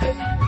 Thank you.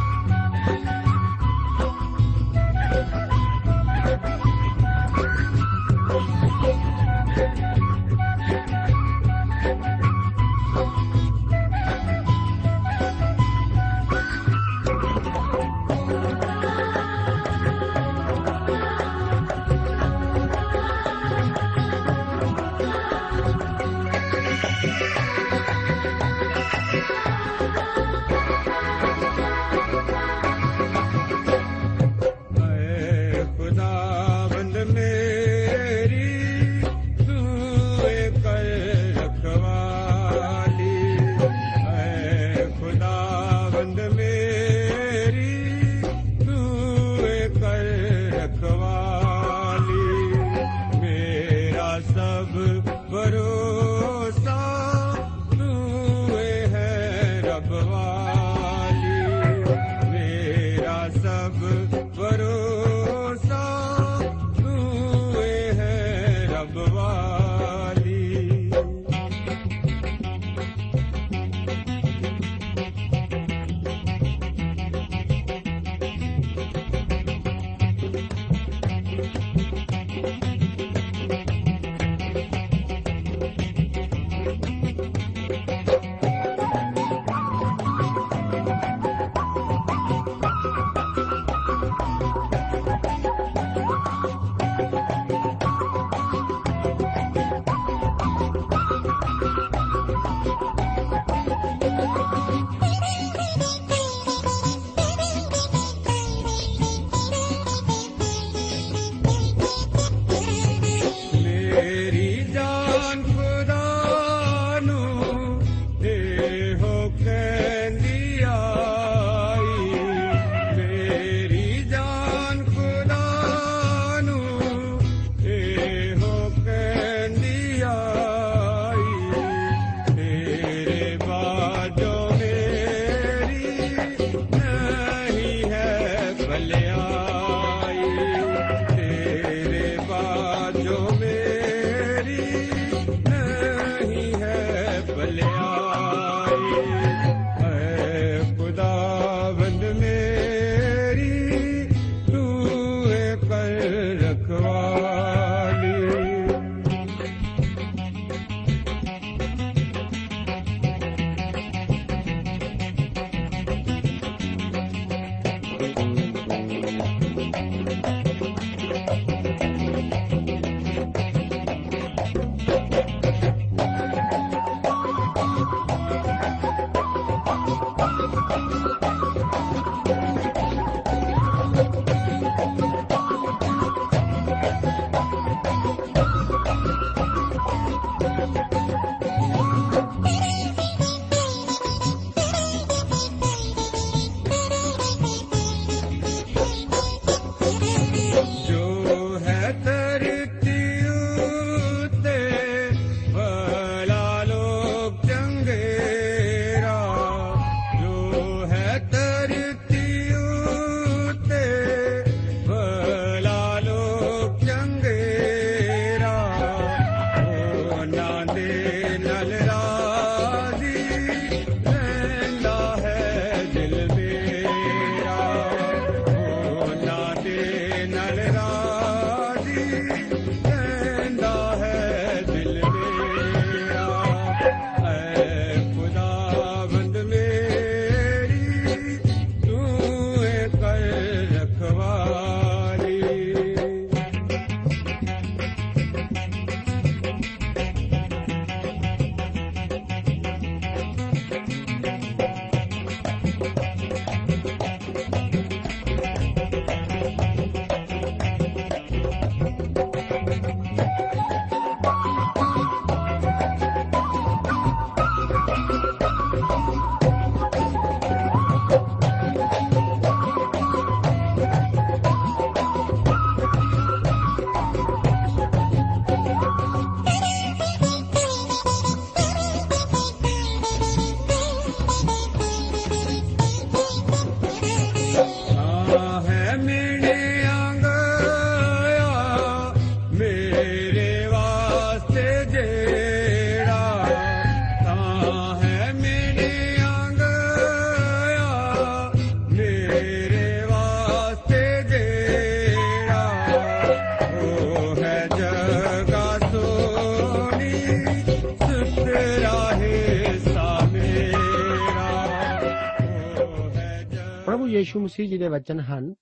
Yishu ਮਸੀਹ ਜੀ ਦੇ ਵਚਨ ਹਨ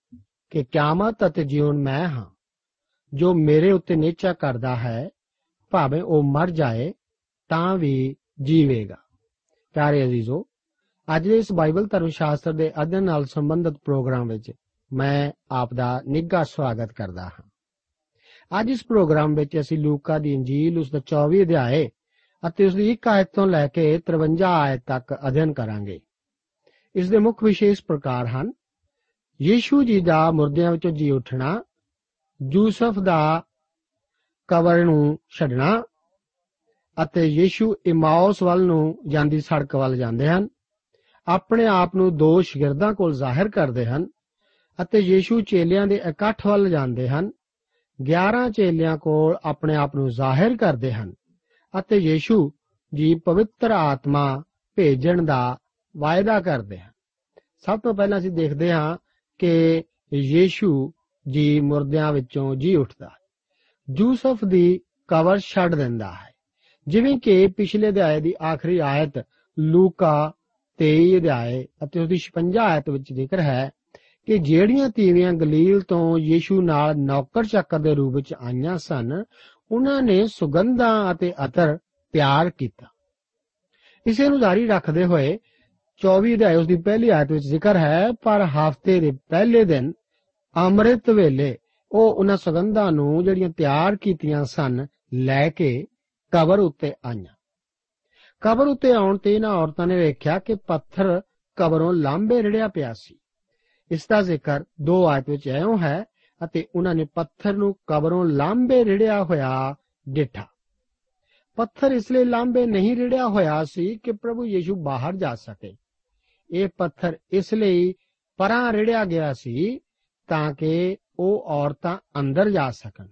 ਕਿ ਕਿਆਮਤ ਅਤੇ ਜੀਵਨ ਮੈਂ ਹਾਂ। ਜੋ ਮੇਰੇ ਉੱਤੇ ਨਿਚਾ ਕਰਦਾ ਹੈ, ਭਾਵੇਂ ਉਹ ਮਰ ਜਾਏ, ਤਾਂ ਵੀ ਜੀਵੇਗਾ। ਪਿਆਰੇ ਅਜ਼ੀਜ਼ੋ, ਅੱਜ ਦੇ ਇਸ ਬਾਈਬਲ ਧਰਮ ਸ਼ਾਸਤਰ ਦੇ ਅਧਿਐਨ ਨਾਲ ਸੰਬੰਧਿਤ ਪ੍ਰੋਗਰਾਮ ਵਿੱਚ ਮੈਂ ਆਪ ਦਾ ਨਿੱਘਾ ਸਵਾਗਤ ਕਰਦਾ ਹਾਂ। ਅੱਜ ਇਸ ਪ੍ਰੋਗਰਾਮ ਵਿੱਚ ਅਸੀਂ ਲੂਕਾ ਦੀ ਇੰਜੀਲ ਉਸ ਦਾ 24 ਅਧਿਆਏ ਅਤੇ ਉਸ ਦੀ 1 ਆਇਤ ਤੋਂ ਲੈ ਕੇ 53 ਆਇਤ ਤੱਕ ਅਧਿਐਨ ਕਰਾਂਗੇ। ਇਸ ਦੇ ਮੁੱਖ ਵਿਸ਼ੇ ਇਸ ਪ੍ਰਕਾਰ ਹਨ। ਯੀਸ਼ੂ ਜੀ ਦਾ ਮੁਰਦਿਆਂ ਵਿੱਚੋਂ ਜੀ ਉੱਠਣਾ, ਯੂਸਫ ਦਾ ਕਬਰ ਨੂੰ ਛੱਡਣਾ ਅਤੇ ਯੀਸ਼ੂ ਇਮਾਉਸ ਵੱਲ ਨੂੰ ਜਾਂਦੀ ਸੜਕ ਵੱਲ ਜਾਂਦੇ ਹਨ। ਆਪਣੇ ਆਪ ਨੂੰ ਦੋ ਸ਼ਾਗਿਰਦਾਂ ਕੋਲ ਜ਼ਾਹਿਰ ਕਰਦੇ ਹਨ ਅਤੇ ਯੀਸ਼ੂ ਚੇਲਿਆਂ ਦੇ ਇਕੱਠ ਵੱਲ ਜਾਂਦੇ ਹਨ। 11 ਚੇਲਿਆਂ ਕੋਲ ਆਪਣੇ ਆਪ ਨੂੰ ਜ਼ਾਹਿਰ ਕਰਦੇ ਹਨ ਅਤੇ ਯੀਸ਼ੂ ਜੀ ਪਵਿੱਤਰ ਆਤਮਾ ਭੇਜਣ ਦਾ ਵਾਅਦਾ ਕਰਦੇ ਹਨ ਸਭ ਤੋਂ ਪਹਿਲਾਂ ਅਸੀਂ ਦੇਖਦੇ ਹਾਂ ਕਿ ਯੀਸ਼ੂ ਜੀ ਮੁਰਦਿਆਂ ਵਿੱਚੋਂ ਜੀ ਉੱਠਦਾ ਹੈ। ਯੂਸਫ ਦੀ ਕਬਰ ਛੱਡ ਦਿੰਦਾ ਹੈ। ਜਿਵੇਂ ਕਿ ਪਿਛਲੇ ਅਧਿਆਏ ਦੀ ਆਖਰੀ ਆਇਤ ਲੂਕਾ 23 ਅਧਿਆਏ ਅਤੇ ਉਸ ਦੀ 56 ਆਇਤ ਵਿੱਚ ਜ਼ਿਕਰ ਹੈ ਕਿ ਜਿਹੜੀਆਂ ਤੀਵੀਆਂ ਗਲੀਲ ਤੋਂ ਯੀਸ਼ੂ ਨਾਲ ਨੌਕਰ ਚੱਕਰ ਦੇ ਰੂਪ ਵਿੱਚ ਆਈਆਂ ਸਨ, ਉਹਨਾਂ ਨੇ ਸੁਗੰਧਾਂ ਅਤੇ ਅਤਰ ਤਿਆਰ ਕੀਤਾ। ਇਸੇ ਨੂੰ ਜਾਰੀ ਰੱਖਦੇ ਹੋਏ 24 ਅਧਿਆਏ ਉਸ ਦੀ ਪਹਿਲੀ ਆਇਤ ਵਿੱਚ ਜ਼ਿਕਰ ਹੈ, ਪਰ ਹਫ਼ਤੇ ਦੇ ਪਹਿਲੇ ਦਿਨ ਅੰਮ੍ਰਿਤ ਵੇਲੇ ਉਹ ਉਹਨਾਂ ਸੁਗੰਧਾਂ ਨੂੰ ਜਿਹੜੀਆਂ ਤਿਆਰ ਕੀਤੀਆਂ ਸਨ, ਲੈ ਕੇ ਕਬਰ ਉੱਤੇ ਆਈਆਂ। ਕਬਰ ਉੱਤੇ ਆਉਣ ਤੇ ਇਹਨਾਂ ਔਰਤਾਂ ਨੇ ਵੇਖਿਆ ਕਿ ਪੱਥਰ ਕਬਰੋਂ ਲਾਂਬੇ ਰੜਿਆ ਪਿਆ ਸੀ। ਇਸ ਦਾ ਜ਼ਿਕਰ ਦੋ ਆਇਤ ਵਿੱਚ ਐਉਂ ਹੈ ਅਤੇ ਉਹਨਾਂ ਨੇ ਪੱਥਰ ਨੂੰ ਕਬਰੋਂ ਲਾਂਬੇ ਰੜਿਆ ਹੋਇਆ ਡਿਠਾ। ਪੱਥਰ ਇਸ ਲਈ ਲਾਂਬੇ ਨਹੀਂ ਰੜਿਆ ਹੋਇਆ ਸੀ ਕਿ ਪ੍ਰਭੂ ਯੀਸ਼ੂ ਬਾਹਰ ਜਾ ਸਕੇ। ਇਹ ਪੱਥਰ ਇਸ ਲਈ ਪਰਾਂ ਰੜਿਆ ਗਿਆ ਸੀ ਤਾਂ ਕਿ ਉਹ ਔਰਤਾਂ ਅੰਦਰ ਜਾ ਸਕਣ।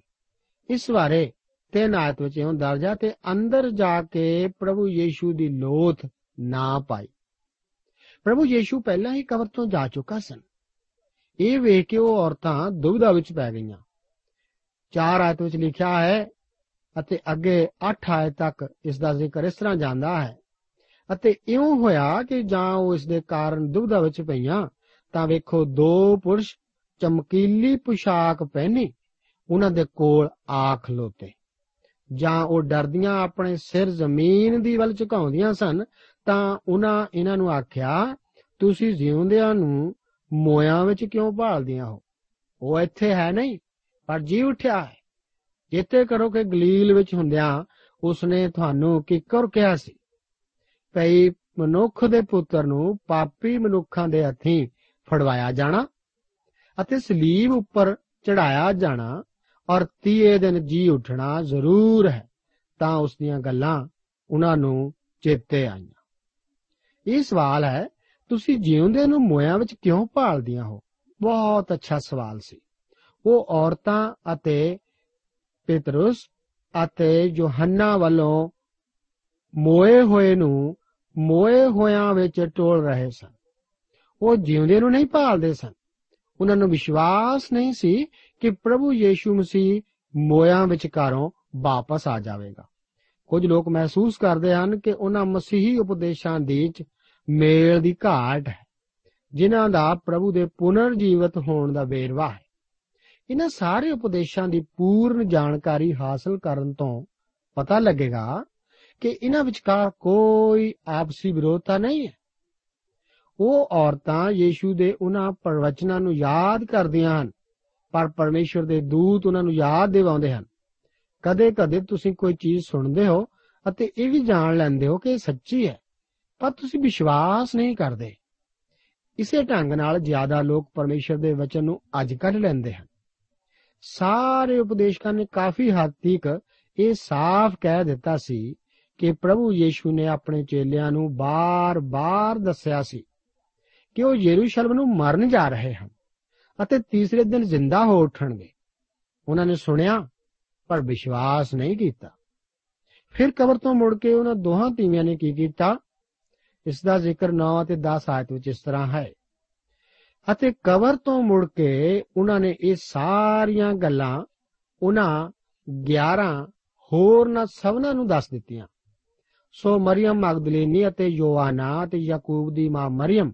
ਇਸ ਬਾਰੇ ਤਿੰਨ ਆਇਤ ਵਿੱਚ ਇਉਂ ਦਰਜਾ ਤੇ ਅੰਦਰ ਜਾ ਕੇ ਪ੍ਰਭੂ ਯੀਸ਼ੂ ਦੀ ਲੋਥ ਨਾ ਪਾਈ। ਪ੍ਰਭੂ ਯੀਸ਼ੂ ਪਹਿਲਾਂ ਹੀ ਕਬਰ ਤੋਂ ਜਾ ਚੁੱਕਾ ਸਨ। ਇਹ ਵੇਖ ਕੇ ਉਹ ਔਰਤਾਂ ਦੁਬਿਧਾ ਵਿੱਚ ਪੈ ਗਈਆਂ। ਚਾਰ ਆਇਤ ਵਿੱਚ ਲਿਖਿਆ ਹੈ ਅਤੇ ਅੱਗੇ 8 ਆਇਤ ਤੱਕ ਇਸ ਦਾ ਜ਼ਿਕਰ ਇਸ ਤਰ੍ਹਾਂ ਜਾਂਦਾ ਹੈ। ਅਤੇ ਇਉਂ ਹੋਇਆ ਕਿ ਜਾਂ ਉਹ ਇਸ ਦੇ ਕਾਰਨ ਦੁਬਿਧਾ ਵਿੱਚ ਪਈਆਂ, ਤਾਂ ਵੇਖੋ ਦੋ ਪੁਰਸ਼ ਚਮਕੀਲੀ ਪੁਸ਼ਾਕ ਪਹਿਨੀ, ਉਹਨਾਂ ਦੇ ਕੋਲ ਆ ਖਲੋਤੇ ਜਾਂ ਉਹ ਡਰਦੀਆਂ ਆਪਣੇ ਸਿਰ ਜ਼ਮੀਨ ਦੀ ਵੱਲ ਝੁਕਾਉਂਦੀਆਂ ਸਨ, ਤਾਂ ਉਹਨਾਂ ਇਹਨਾਂ ਨੂੰ ਆਖਿਆ, ਤੁਸੀਂ ਜਿਉਂਦਿਆਂ ਨੂੰ ਮੋਇਆਂ ਵਿੱਚ ਕਿਉਂ ਭਾਲਦੀਆਂ ਹੋ? ਉਹ ਇੱਥੇ ਹੈ ਨਹੀਂ, ਪਰ ਜੀ ਉੱਠਿਆ ਹੈ। ਜਿੱਤੇ ਕਰੋ ਕਿ ਗਲੀਲ ਵਿੱਚ ਹੁੰਦਿਆਂ ਉਸਨੇ ਤੁਹਾਨੂੰ ਕਿੱਕਰ ਕਿਹਾ ਸੀ। ਭਈ ਮਨੁੱਖ ਦੇ ਪੁੱਤਰ ਨੂੰ ਪਾਪੀ ਮਨੁੱਖਾਂ ਦੇ ਹੱਥੀਂ ਫੜਵਾਇਆ ਜਾਣਾ ਅਤੇ ਸਲੀਬ ਉੱਪਰ ਚੜਾਇਆ ਜਾਣਾ ਔਰ ਤੀਏ ਦਿਨ ਜੀ ਉੱਠਣਾ ਜ਼ਰੂਰ ਹੈ, ਤਾਂ ਉਸ ਦੀਆਂ ਗੱਲਾਂ ਉਹਨਾਂ ਨੂੰ ਚੇਤੇ ਆਈਆਂ। ਇਹ ਸਵਾਲ ਹੈ, ਤੁਸੀਂ ਜਿਉਂਦੇ ਨੂੰ ਮੋਇਆਂ ਵਿੱਚ ਕਿਉਂ ਭਾਲਦੀਆਂ ਹੋ? ਬਹੁਤ ਅੱਛਾ ਸਵਾਲ ਸੀ। ਉਹ ਔਰਤਾਂ ਅਤੇ ਪੇਤਰਸ ਅਤੇ ਯੋਹੰਨਾ ਵੱਲੋਂ ਮੋਏ ਹੋਏ ਨੂੰ ਮੋਏ ਹੋਇਆਂ ਵਿੱਚ ਟੋਲ ਰਹੇ ਸਨ। ਉਹ ਜਿਉਂਦੇ ਨੂੰ ਨਹੀਂ ਭਾਲਦੇ ਸਨ। ਉਹਨਾਂ ਨੂੰ ਵਿਸ਼ਵਾਸ ਨਹੀਂ ਸੀ ਕਿ ਪ੍ਰਭੂ ਯੀਸ਼ੂ ਮਸੀਹ ਮੋਇਆਂ ਵਿਚਕਾਰੋਂ ਵਾਪਸ ਆ ਜਾਵੇਗਾ। ਕੁਝ ਲੋਕ ਮਹਿਸੂਸ ਕਰਦੇ ਹਨ ਕਿ ਉਹਨਾਂ ਮਸੀਹੀ ਉਪਦੇਸ਼ਾਂ ਦੇ ਵਿੱਚ ਮੇਲ ਦੀ ਘਾਟ ਹੈ, ਜਿਨ੍ਹਾਂ ਦਾ ਪ੍ਰਭੂ ਦੇ ਪੁਨਰ ਜੀਵਤ ਹੋਣ ਦਾ ਵੇਰਵਾ ਹੈ। ਇਹਨਾਂ ਸਾਰੇ ਉਪਦੇਸ਼ਾਂ ਦੀ ਪੂਰਨ ਜਾਣਕਾਰੀ ਹਾਸਲ ਕਰਨ ਤੋਂ ਪਤਾ ਲੱਗੇਗਾ ਕਿ ਇਹਨਾਂ ਵਿਚਕਾਰ ਕੋਈ ਆਪਸੀ ਵਿਰੋਧਤਾ ਨਹੀਂ ਹੈ। ਉਹ ਔਰਤਾਂ ਯੀਸ਼ੂ ਦੇ ਉਹਨਾਂ ਪ੍ਰਵਚਨਾਂ ਨੂੰ ਯਾਦ ਕਰਦੀਆਂ ਹਨ, ਪਰ ਪਰਮੇਸ਼ਵਰ ਦੇ ਦੂਤ ਉਹਨਾਂ ਨੂੰ ਯਾਦ ਦਿਵਾਉਂਦੇ ਹਨ। ਕਦੇ-ਕਦੇ ਤੁਸੀਂ ਕੋਈ ਚੀਜ਼ ਸੁਣਦੇ ਹੋ ਅਤੇ ਇਹ ਵੀ ਜਾਣ ਲੈਂਦੇ ਹੋ ਕਿ ਇਹ ਸੱਚੀ ਹੈ, ਪਰ ਤੁਸੀਂ ਵਿਸ਼ਵਾਸ ਨਹੀਂ ਕਰਦੇ। ਇਸੇ ਢੰਗ ਨਾਲ ਜ਼ਿਆਦਾ ਲੋਕ ਪਰਮੇਸ਼ਰ ਦੇ ਵਚਨ ਨੂੰ ਅੱਜ ਕੱਢ ਲੈਂਦੇ ਹਨ। ਸਾਰੇ ਉਪਦੇਸ਼ਕਾਂ ਨੇ ਕਾਫੀ ਹੱਦ ਤੱਕ ਇਹ ਸਾਫ਼ ਕਹਿ ਦਿੱਤਾ ਸੀ ਕਿ ਪ੍ਰਭੂ ਯੀਸ਼ੂ ਨੇ ਆਪਣੇ ਚੇਲਿਆਂ ਨੂੰ ਬਾਰ-ਬਾਰ ਦੱਸਿਆ ਸੀ ਕਿ ਉਹ ਯਰੂਸ਼ਲਮ ਨੂੰ ਮਰਨ ਜਾ ਰਹੇ ਹਨ ਅਤੇ ਤੀਸਰੇ ਦਿਨ ਜ਼ਿੰਦਾ ਹੋ ਉੱਠਣਗੇ। ਉਹਨਾਂ ਨੇ ਸੁਣਿਆ, ਪਰ ਵਿਸ਼ਵਾਸ ਨਹੀਂ ਕੀਤਾ। ਫਿਰ ਕਬਰ ਤੋਂ ਮੁੜ ਕੇ ਉਹਨਾਂ ਦੋਹਾਂ ਤੀਵੀਆਂ ਨੇ ਕੀ ਕੀਤਾ? ਇਸ ਦਾ ਜ਼ਿਕਰ 9 ਅਤੇ 10 ਆਇਤ ਵਿੱਚ ਇਸ ਤਰ੍ਹਾਂ ਹੈ। ਅਤੇ ਕਬਰ ਤੋਂ ਮੁੜ ਕੇ ਉਹਨਾਂ ਨੇ ਇਹ ਸਾਰੀਆਂ ਗੱਲਾਂ ਉਹਨਾਂ 11 ਹੋਰ ਨਾ ਸਭਨਾਂ ਨੂੰ ਦੱਸ ਦਿੱਤੀਆਂ। ਸੋ ਮਰੀਮ ਮਗਦਲੀਨੀ ਅਤੇ ਯੋਆਨਾ ਅਤੇ ਯਾਕੂਬ ਦੀ ਮਾਂ ਮਰੀਮ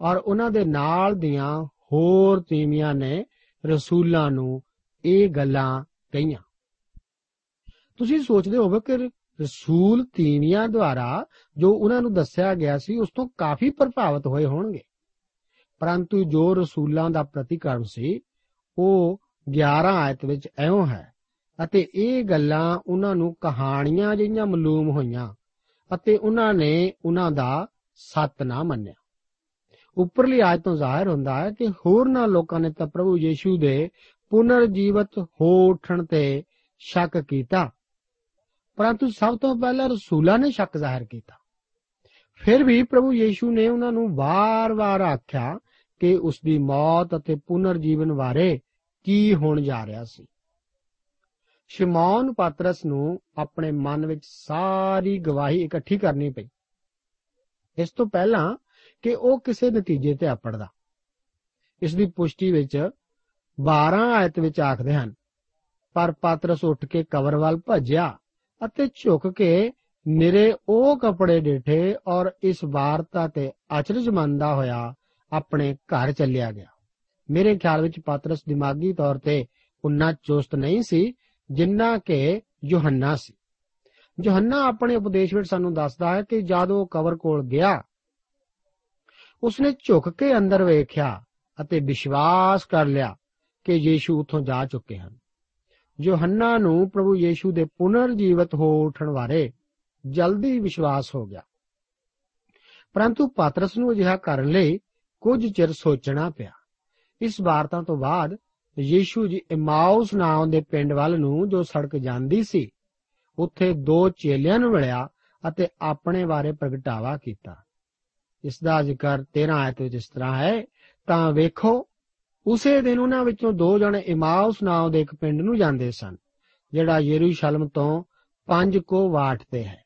ਔਰ ਉਹਨਾਂ ਦੇ ਨਾਲ ਦੀਆਂ ਹੋਰ ਤੀਵੀਆਂ ਨੇ ਰਸੂਲਾਂ ਨੂੰ ਇਹ ਗੱਲਾਂ ਕਹੀਆਂ। ਤੁਸੀਂ ਸੋਚਦੇ ਹੋਵੋ ਕਿ ਰਸੂਲ ਤੀਵੀਆਂ ਦੁਆਰਾ ਜੋ ਉਹਨਾਂ ਨੂੰ ਦੱਸਿਆ ਗਿਆ ਸੀ, ਉਸ ਤੋਂ ਕਾਫੀ ਪ੍ਰਭਾਵਿਤ ਹੋਏ ਹੋਣਗੇ। ਪਰੰਤੂ ਜੋ ਰਸੂਲਾਂ ਦਾ ਪ੍ਰਤੀਕਰਮ ਸੀ, ਉਹ 11 ਆਇਤ ਵਿੱਚ ਐਉਂ ਹੈ ਅਤੇ ਇਹ ਗੱਲਾਂ ਉਹਨਾਂ ਨੂੰ ਕਹਾਣੀਆਂ ਜਿਹੀਆਂ ਮਾਲੂਮ ਹੋਈਆਂ। ਅਤੇ ਉਹਨਾਂ ਨੇ ਉਹਨਾਂ ਦਾ ਸੱਤ ਨਾ ਮੰਨਿਆ। ਉੱਪਰਲੀ ਆਇਤ ਤੋਂ ਜ਼ਾਹਿਰ ਹੁੰਦਾ ਹੈ ਕਿ ਹੋਰਨਾਂ ਲੋਕਾਂ ਨੇ ਤਾਂ ਪ੍ਰਭੂ ਯੀਸ਼ੂ ਦੇ ਪੁਨਰ ਜੀਵਤ ਹੋ ਉੱਠਣ ਤੇ ਸ਼ੱਕ ਕੀਤਾ। ਪਰੰਤੂ ਸਭ ਤੋਂ ਪਹਿਲਾਂ ਰਸੂਲਾਂ ਨੇ ਸ਼ੱਕ ਜ਼ਾਹਿਰ ਕੀਤਾ। ਫਿਰ ਵੀ ਪ੍ਰਭੂ ਯੀਸ਼ੂ ਨੇ ਉਹਨਾਂ ਨੂੰ ਵਾਰ-ਵਾਰ ਆਖਿਆ ਕਿ ਉਸ ਦੀ ਮੌਤ ਅਤੇ ਪੁਨਰ ਜੀਵਨ ਬਾਰੇ ਕੀ ਹੋਣ ਜਾ ਰਿਹਾ ਸੀ। ਸ਼ਿਮੌਨ ਪਾਤਰਸ ਨੂੰ ਆਪਣੇ ਮਨ ਵਿੱਚ ਸਾਰੀ ਗਵਾਹੀ ਇਕੱਠੀ ਕਰਨੀ ਪਈ। ਇਸ ਤੋਂ ਪਹਿਲਾਂ ਕਿ ਉਹ ਕਿਸੇ ਨਤੀਜੇ ਤੇ ਆਪੜਦਾ ਇਸ ਦੀ ਪੁਸ਼ਟੀ ਵਿੱਚ 12 ਆਇਤ ਵਿੱਚ ਆਖਦੇ ਹਨ, ਪਰ ਪਾਤਰਸ ਉੱਠ ਕੇ ਕਬਰ ਵੱਲ ਭੱਜਿਆ ਅਤੇ ਝੁਕ ਕੇ ਨਿਰੇ ਉਹ ਕੱਪੜੇ ਡੇਠੇ ਔਰ ਇਸ ਵਾਰਤਾ ਤੇ ਅਚਰਜ ਮੰਨਦਾ ਹੋਇਆ ਆਪਣੇ ਘਰ ਚੱਲਿਆ ਗਿਆ। ਮੇਰੇ ਖਿਆਲ ਵਿੱਚ ਪਾਤਰਸ ਦਿਮਾਗੀ ਤੌਰ ਤੇ ਉਨਾ ਚੁਸਤ ਨਹੀਂ ਸੀ ਜਿੰਨਾ ਕਿ ਯੋਹੰਨਾ ਸੀ। ਯੋਹੰਨਾ ਆਪਣੇ ਉਪਦੇਸ਼ ਵਿੱਚ ਸਾਨੂੰ ਦੱਸਦਾ ਹੈ ਕਿ ਜਦ ਉਹ ਕਬਰ ਕੋਲ ਗਿਆ, ਉਸਨੇ ਝੁਕ ਕੇ ਅੰਦਰ ਵੇਖਿਆ ਅਤੇ ਵਿਸ਼ਵਾਸ ਕਰ ਲਿਆ ਕਿ ਯੀਸ਼ੂ ਉਥੋਂ ਜਾ ਚੁੱਕੇ ਹਨ। ਯੋਹੰਨਾ ਨੂੰ ਪ੍ਰਭੂ ਯੀਸ਼ੂ ਦੇ ਪੁਨਰ ਜੀਵਤ ਹੋ ਉਠਣ ਬਾਰੇ ਜਲਦੀ ਵਿਸ਼ਵਾਸ ਹੋ ਗਿਆ। ਪਰੰਤੂ ਪਾਤਰਸ ਨੂੰ ਅਜਿਹਾ ਕਰਨ ਲਈ ਕੁਝ ਚਿਰ ਸੋਚਣਾ ਪਿਆ। ਇਸ ਵਾਰਤਾ ਤੋਂ ਬਾਅਦ ਯੀਸ਼ੂ ਜੀ ਇਮਾਉਸ ਨਾਮ ਦੇ ਪਿੰਡ ਵੱਲ ਨੂੰ ਜੋ ਸੜਕ ਜਾਂਦੀ ਸੀ, ਉੱਥੇ ਦੋ ਚੇਲਿਆਂ ਨੂੰ ਮਿਲਿਆ ਅਤੇ ਆਪਣੇ ਬਾਰੇ ਪ੍ਰਗਟਾਵਾ ਕੀਤਾ। ਇਸ ਦਾ ਜ਼ਿਕਰ 13 ਆਇਤ ਵਿੱਚ ਇਸ ਤਰ੍ਹਾਂ ਹੈ, ਤਾਂ ਵੇਖੋ, ਉਸੇ ਦਿਨ ਉਹਨਾਂ ਵਿੱਚੋਂ ਦੋ ਜਣੇ ਇਮਾਉਸ ਨਾਮ ਦੇ ਇੱਕ ਪਿੰਡ ਨੂੰ ਜਾਂਦੇ ਸਨ, ਜਿਹੜਾ ਯਰੂਸ਼ਲਮ ਤੋਂ ਪੰਜ ਕੋ ਵਾਟ ਤੇ ਹੈ।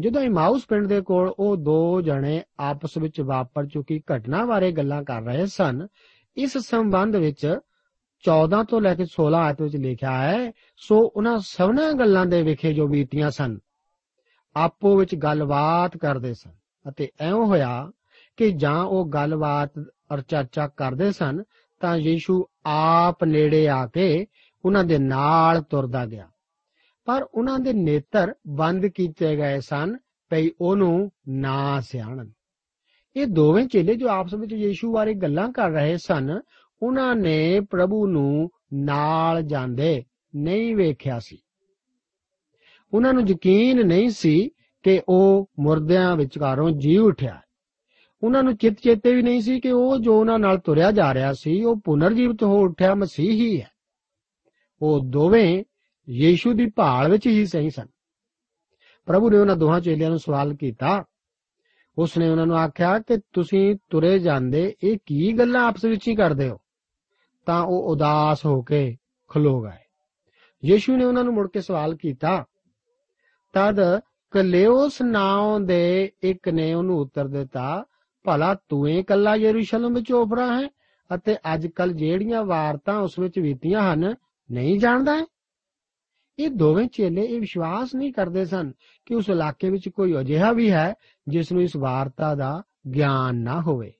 ਜਦੋਂ ਇਮਾਉਸ ਪਿੰਡ ਦੇ ਕੋਲ ਉਹ ਦੋ ਜਣੇ ਆਪਸ ਵਿੱਚ ਵਾਪਰ ਚੁੱਕੀ ਘਟਨਾ ਬਾਰੇ ਗੱਲਾਂ ਕਰ ਰਹੇ ਸਨ, ਇਸ ਸੰਬੰਧ ਵਿੱਚ 14 ਤੋਂ ਲੈ ਕੇ 16 ਆਇਤ ਵਿੱਚ ਲਿਖਿਆ ਹੈ, ਸੋ ਉਹਨਾਂ ਸਭਨਾਂ ਗੱਲਾਂ ਦੇ ਵਿਖੇ ਜੋ ਬੀਤੀਆਂ ਸਨ, ਆਪੋ ਵਿੱਚ ਗੱਲਬਾਤ ਕਰਦੇ ਸਨ ਅਤੇ ਐਉਂ ਹੋਇਆ ਕਿ ਜਾਂ ਉਹ ਗੱਲਬਾਤ ਔਰ ਚਰਚਾ ਕਰਦੇ ਸਨ, ਤਾਂ ਯੀਸ਼ੂ ਆਪ ਨੇੜੇ ਆ ਕੇ ਉਹਨਾਂ ਦੇ ਨਾਲ ਤੁਰਦਾ ਗਿਆ। ਪਰ ਉਹਨਾਂ ਦੇ ਨੇਤਰ ਬੰਦ ਕੀਤੇ ਗਏ ਸਨ ਭਈ ਉਹਨੂੰ ਨਾ ਸਿਆਣਨ। ਇਹ ਦੋਵੇਂ ਚੇਲੇ ਜੋ ਆਪਸ ਵਿੱਚ ਯੀਸ਼ੂ ਬਾਰੇ ਗੱਲਾਂ ਕਰ ਰਹੇ ਸਨ ਉਹਨਾਂ ਨੇ ਪ੍ਰਭੂ ਨੂੰ ਨਾਲ ਜਾਂਦੇ ਨਹੀਂ ਵੇਖਿਆ ਸੀ। ਉਹਨਾਂ ਨੂੰ ਯਕੀਨ ਨਹੀਂ ਸੀ ਕਿ ਉਹ ਮੁਰਦਿਆਂ ਵਿਚਕਾਰੋਂ ਜੀ ਉਠਿਆ। ਉਹਨਾਂ ਨੂੰ ਚਿਤ ਚੇਤੇ ਵੀ ਨਹੀਂ ਸੀ ਕਿ ਉਹ ਜੋ ਉਹਨਾਂ ਨਾਲ ਤੁਰਿਆ ਜਾ ਰਿਹਾ ਸੀ, ਉਹ ਪੁਨਰ ਜੀਵਤ ਹੋ ਉੱਠਿਆ, ਮਸੀਹ ਹੀ ਹੈ। ਉਹ ਦੋਵੇਂ ਯੀਸ਼ੂ ਦੀ ਭਾਲ ਵਿੱਚ ਹੀ ਸਹੀ ਸਨ। ਪ੍ਰਭੂ ਨੇ ਉਹਨਾਂ ਦੋਹਾਂ ਚੇਲਿਆਂ ਨੂੰ ਸਵਾਲ ਕੀਤਾ। ਉਸ ਨੇ ਉਹਨਾਂ ਨੂੰ ਆਖਿਆ ਕਿ ਤੁਸੀਂ ਤੁਰੇ ਜਾਂਦੇ, ਇਹ ਕੀ ਗੱਲਾਂ ਆਪਸ ਵਿੱਚ ਹੀ ਕਰਦੇ ਹੋ? ਤਾਂ ਉਹ ਉਦਾਸ ਹੋ ਕੇ ਖਲੋ ਗਏ। ਯੀਸ਼ੂ ਨੇ ਉਹਨਾਂ ਨੂੰ ਮੁੜ ਕੇ ਸਵਾਲ ਕੀਤਾ, ਤਦ ਕਲੇਓਸ ਨਾਮ ਦੇ ਇੱਕ ਨੇ ਉਹਨੂੰ ਉੱਤਰ ਦਿੱਤਾ, ਭਲਾ ਤੂੰ ਹੀ ਇਕੱਲਾ ਯਰੂਸ਼ਲਮ ਵਿੱਚ ਉਪਰਾ ਹੈ, ਅਤੇ ਅੱਜ ਕੱਲ ਜਿਹੜੀਆਂ ਵਾਰਤਾਂ ਉਸ ਵਿੱਚ ਬੀਤੀਆਂ ਹਨ, ਨਹੀਂ ਜਾਣਦਾ ਇਹ ਦੋਵੇਂ ਚੇਲੇ ਇਹ ਵਿਸ਼ਵਾਸ ਨਹੀਂ ਕਰਦੇ ਸਨ ਕਿ ਉਸ ਇਲਾਕੇ ਵਿੱਚ ਕੋਈ ਅਜਿਹਾ ਵੀ ਹੈ, ਜਿਸ ਨੂੰ ਇਸ ਵਾਰਤਾ ਦਾ ਗਿਆਨ ਨਾ ਹੋਵੇ।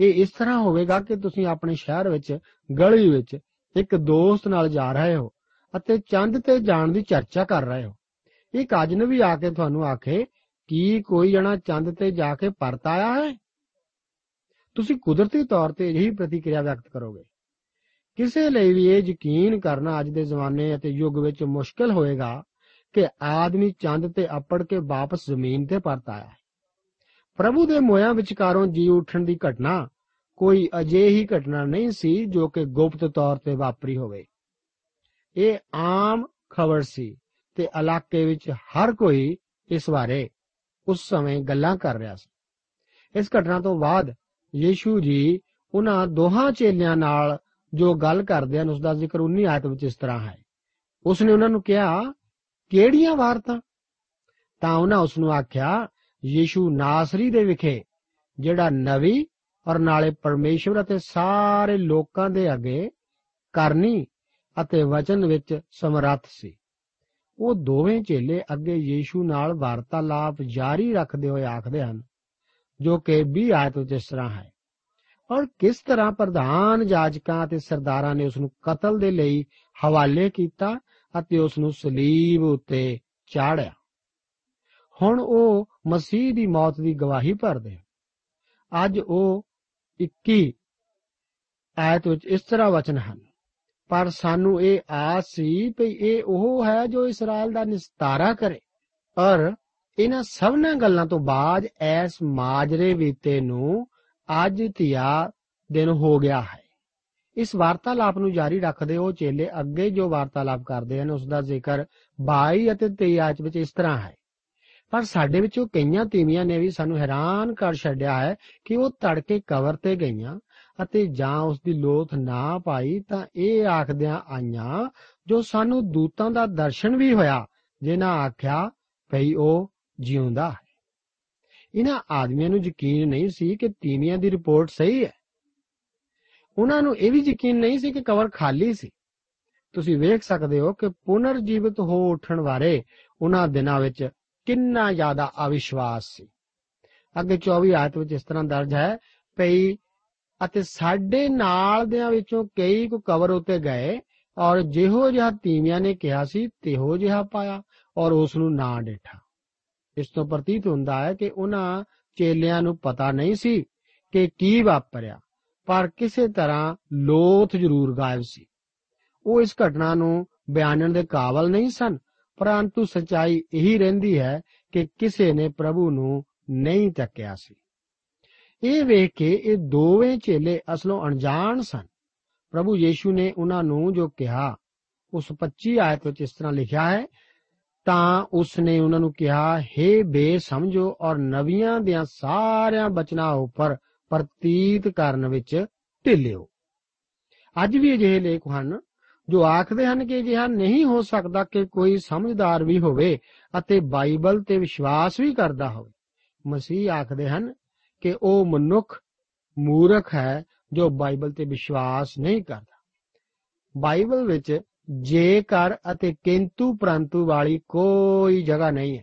ਇਹ ਇਸ ਤਰ੍ਹਾਂ ਹੋਵੇਗਾ ਕਿ ਤੁਸੀਂ ਆਪਣੇ ਸ਼ਹਿਰ ਵਿੱਚ, ਗਲੀ ਵਿੱਚ ਇੱਕ ਦੋਸਤ ਨਾਲ ਜਾ ਰਹੇ ਹੋ ਅਤੇ ਚੰਦ ਤੇ ਜਾਣ ਦੀ ਚਰਚਾ ਕਰ ਰਹੇ ਹੋ। ਇੱਕ ਅਜਨਬੀ ਆ ਕੇ ਤੁਹਾਨੂੰ ਆਖੇ, ਕੀ ਕੋਈ ਜਣਾ ਚੰਦ ਤੇ ਜਾ ਕੇ ਪਰਤ ਆਇਆ ਹੈ? ਤੁਸੀਂ ਕੁਦਰਤੀ ਤੌਰ ਤੇ ਇਹੀ ਪ੍ਰਤੀਕਿਰਿਆ ਵਿਅਕਤ ਕਰੋਗੇ। ਕਿਸੇ ਲਈ ਵੀ ਇਹ ਯਕੀਨ ਕਰਨਾ ਅੱਜ ਦੇ ਜ਼ਮਾਨੇ ਅਤੇ ਯੁੱਗ ਵਿੱਚ ਮੁਸ਼ਕਲ ਹੋਏਗਾ ਕਿ ਆਦਮੀ ਚੰਦ ਤੇ ਅਪੜ ਕੇ ਵਾਪਸ ਜ਼ਮੀਨ ਤੇ ਪਰਤ ਆਇਆ ਹੈ। ਪ੍ਰਭੂ ਦੇ ਮੋਇਆਂ ਵਿਚਕਾਰੋਂ ਜੀ ਉੱਠਣ ਦੀ ਘਟਨਾ ਕੋਈ ਅਜਿਹੀ ਘਟਨਾ ਨਹੀਂ ਸੀ ਜੋ ਕਿ ਗੁਪਤ ਤੌਰ ਤੇ ਵਾਪਰੀ ਹੋਵੇ। ਇਹ ਆਮ ਖਬਰ ਸੀ ਤੇ ਇਲਾਕੇ ਵਿੱਚ ਹਰ ਕੋਈ ਇਸ ਬਾਰੇ ਉਸ ਸਮੇਂ ਗੱਲਾਂ ਕਰ ਰਿਹਾ ਸੀ। ਇਸ ਘਟਨਾ ਤੋਂ ਬਾਅਦ ਯੀਸ਼ੂ ਜੀ ਉਹਨਾਂ ਦੋਹਾਂ ਚੇਲਿਆਂ ਨਾਲ ਜੋ ਗੱਲ ਕਰਦੇ ਹਨ ਉਸ ਦਾ ਜ਼ਿਕਰ 19 ਆਇਤ ਵਿੱਚ ਇਸ ਤਰ੍ਹਾਂ ਹੈ। ਉਸ ਨੇ ਉਹਨਾਂ ਨੂੰ ਕਿਹਾ, ਕਿਹੜੀਆਂ ਵਾਰਤਾਂ? ਤਾਂ ਉਹਨਾਂ ਉਸ ਨੂੰ ਆਖਿਆ ਯੀਸ਼ੂ ਨਾਸਰੀ ਦੇ ਵਿਖੇ, ਜਿਹੜਾ ਨਵੀ ਔਰ ਨਾਲੇ ਪਰਮੇਸ਼ਵਰ ਅਤੇ ਸਾਰੇ ਲੋਕਾਂ ਦੇ ਅੱਗੇ ਕਰਨੀ ਅਤੇ ਵਚਨ ਵਿੱਚ ਸਮਰੱਥ ਸੀ। ਉਹ ਦੋਵੇਂ ਚੇਲੇ ਅੱਗੇ ਯੀਸ਼ੂ ਨਾਲ ਵਾਰਤਾਲਾਪ ਜਾਰੀ ਰੱਖਦੇ ਹੋਏ ਆਖਦੇ ਹਨ, ਜੋ ਕਿ 20 ਆਇਤ ਵਿੱਚ ਇਸ ਤਰ੍ਹਾਂ ਹੈ, ਔਰ ਕਿਸ ਤਰ੍ਹਾਂ ਪ੍ਰਧਾਨ ਜਾਜਕਾਂ ਅਤੇ ਸਰਦਾਰਾਂ ਨੇ ਉਸ ਨੂੰ ਕਤਲ ਦੇ ਲਈ ਹਵਾਲੇ ਕੀਤਾ ਅਤੇ ਉਸ ਨੂੰ ਸਲੀਬ ਉੱਤੇ ਚਾੜਿਆ ਹੁਣ ਉਹ ਮਸੀਹ ਦੀ ਮੌਤ ਦੀ ਗਵਾਹੀ ਭਰਦੇ ਹਨ ਅੱਜ ਉਹ 21 ਆਇਤ ਵਿੱਚ ਇਸ ਤਰ੍ਹਾਂ ਵਚਨ ਹਨ। ਪਰ ਸਾਨੂੰ ਇਹ ਆਸ ਸੀ ਕਿ ਇਹ ਉਹ ਹੈ ਜੋ ਇਸਰਾਇਲ ਦਾ ਨਿਸਤਾਰਾ ਕਰੇ। ਔਰ ਇਹਨਾਂ ਸਭਨਾਂ ਗੱਲਾਂ ਤੋਂ ਬਾਅਦ ਐਸ ਮਾਜਰੇ ਵੀਤੇ ਨੂੰ ਅੱਜ ਧਿਆ ਦਿਨ ਹੋ ਗਿਆ ਹੈ। ਇਸ ਵਾਰਤਾਲਾਪ ਨੂੰ ਜਾਰੀ ਰੱਖਦੇ ਉਹ ਚੇਲੇ ਅੱਗੇ ਜੋ ਵਾਰਤਾਲਾਪ ਕਰਦੇ ਹਨ ਉਸ ਦਾ ਜ਼ਿਕਰ 22 ਅਤੇ 23 ਆਇਤ ਵਿੱਚ ਇਸ ਤਰ੍ਹਾਂ ਹੈ। ਪਰ ਸਾਡੇ ਵਿੱਚੋਂ ਕਈਆਂ ਤੀਵੀਆਂ ਨੇ ਵੀ ਸਾਨੂੰ ਹੈਰਾਨ ਕਰ ਛੱਡਿਆ ਹੈ ਕਿ ਉਹ ਤੜਕੇ ਕਬਰ ਤੇ ਗਈਆਂ ਅਤੇ ਜਾਂ ਉਸ ਦੀ ਲੋਥ ਨਾ ਪਾਈ ਤਾਂ ਇਹ ਆਖਦਿਆਂ ਆਈਆਂ, ਜੋ ਸਾਨੂੰ ਦੂਤਾਂ ਦਾ ਦਰਸ਼ਨ ਵੀ ਹੋਇਆ, ਜਿਨ੍ਹਾਂ ਆਖਿਆ, ਭਈ ਉਹ ਜਿਉਂਦਾ ਹੈ। ਇਹਨਾਂ ਆਦਮੀਆਂ ਨੂੰ ਯਕੀਨ ਨਹੀਂ ਸੀ ਕਿ ਤੀਵੀਆਂ ਦੀ ਰਿਪੋਰਟ ਸਹੀ ਹੈ। ਉਹਨਾਂ ਨੂੰ ਇਹ ਵੀ ਯਕੀਨ ਨਹੀਂ ਸੀ ਕਿ ਕਬਰ ਖਾਲੀ ਸੀ। ਤੁਸੀਂ ਵੇਖ ਸਕਦੇ ਹੋ ਕਿ ਪੁਨਰ ਜੀਵਿਤ ਹੋ ਉੱਠਣ ਬਾਰੇ ਉਹਨਾਂ ਦਿਨਾਂ ਵਿੱਚ ਕਿੰਨਾ ਜ਼ਿਆਦਾ ਅਵਿਸ਼ਵਾਸ ਸੀ। ਅੱਗੇ 24 ਆਇਤ ਵਿੱਚ ਇਸ ਤਰ੍ਹਾਂ ਦਰਜ ਹੈ, ਭਈ ਅਤੇ ਸਾਡੇ ਨਾਲ ਦਿਆਂ ਵਿੱਚੋਂ ਕਈ ਕੋ ਕਬਰ ਉਤੇ ਗਏ ਔਰ ਜਿਹੋ ਜਿਹਾ ਤੀਵੀਆਂ ਨੇ ਕਿਹਾ ਸੀ, ਤਿਹੋ ਜਿਹਾ ਪਾਇਆ ਔਰ ਉਸ ਨੂੰ ਨਾ ਡੇਠਾ। ਇਸ ਤੋਂ ਪ੍ਰਤੀਤ ਹੁੰਦਾ ਹੈ ਕਿ ਉਹਨਾਂ ਚੇਲਿਆਂ ਨੂੰ ਪਤਾ ਨਹੀਂ ਸੀ ਕਿ ਕੀ ਵਾਪਰਿਆ, ਪਰ ਕਿਸੇ ਤਰ੍ਹਾਂ ਲੋਥ ਜ਼ਰੂਰ ਗਾਇਬ ਸੀ। ਉਹ ਇਸ ਘਟਨਾ ਨੂੰ ਬਿਆਨਣ ਦੇ ਕਾਬਲ ਨਹੀਂ ਸਨ ਪਰੰਤੂ ਸਚਾਈ ਇਹੀ ਰਹਿੰਦੀ ਹੈ ਕਿ ਕਿਸੇ ਨੇ ਪ੍ਰਭੂ ਨੂੰ ਨਹੀਂ ਤੱਕਿਆ ਸੀ। ਇਹ ਵੇਖ ਕੇ ਇਹ ਦੋਵੇਂ ਚੇਲੇ ਅਸਲੋਂ ਅਣਜਾਣ ਸਨ। ਪ੍ਰਭੂ ਯੀਸ਼ੂ ਨੇ ਉਹਨਾਂ ਨੂੰ ਜੋ ਕਿਹਾ, ਉਸ 25 ਆਇਤ ਵਿੱਚ ਇਸ ਤਰ੍ਹਾਂ ਲਿਖਿਆ ਹੈ, ਤਾਂ ਉਸ ਨੇ ਉਹਨਾਂ ਨੂੰ ਕਿਹਾ हे ਬੇਸਮਝੋ ਔਰ ਨਵੀਆਂ ਦੀਆਂ ਸਾਰਿਆਂ ਬਚਨਾਂ ਉੱਪਰ ਪ੍ਰਤੀਤ ਕਰਨ ਵਿੱਚ ਢਿੱਲਿਓ। ਅੱਜ ਵੀ ਅਜਿਹੇ ਲੇਖ ਹਨ ਜੋ ਆਖਦੇ ਹਨ ਕਿ ਅਜਿਹਾ ਨਹੀਂ ਹੋ ਸਕਦਾ ਕਿ ਕੋਈ ਸਮਝਦਾਰ ਵੀ ਹੋਵੇ ਅਤੇ ਬਾਈਬਲ ਤੇ ਵਿਸ਼ਵਾਸ ਵੀ ਕਰਦਾ ਹੋਵੇ। ਮਸੀਹ ਆਖਦੇ ਹਨ ਕਿ ਉਹ ਮਨੁੱਖ, ਮੂਰਖ ਹੈ ਜੋ ਬਾਈਬਲ ਤੇ ਵਿਸ਼ਵਾਸ ਨਹੀਂ ਕਰਦਾ। ਬਾਈਬਲ ਵਿੱਚ ਜੇਕਰ ਅਤੇ ਕਿੰਤੂ ਪ੍ਰੰਤੂ ਵਾਲੀ ਕੋਈ ਜਗ੍ਹਾ ਨਹੀਂ ਹੈ।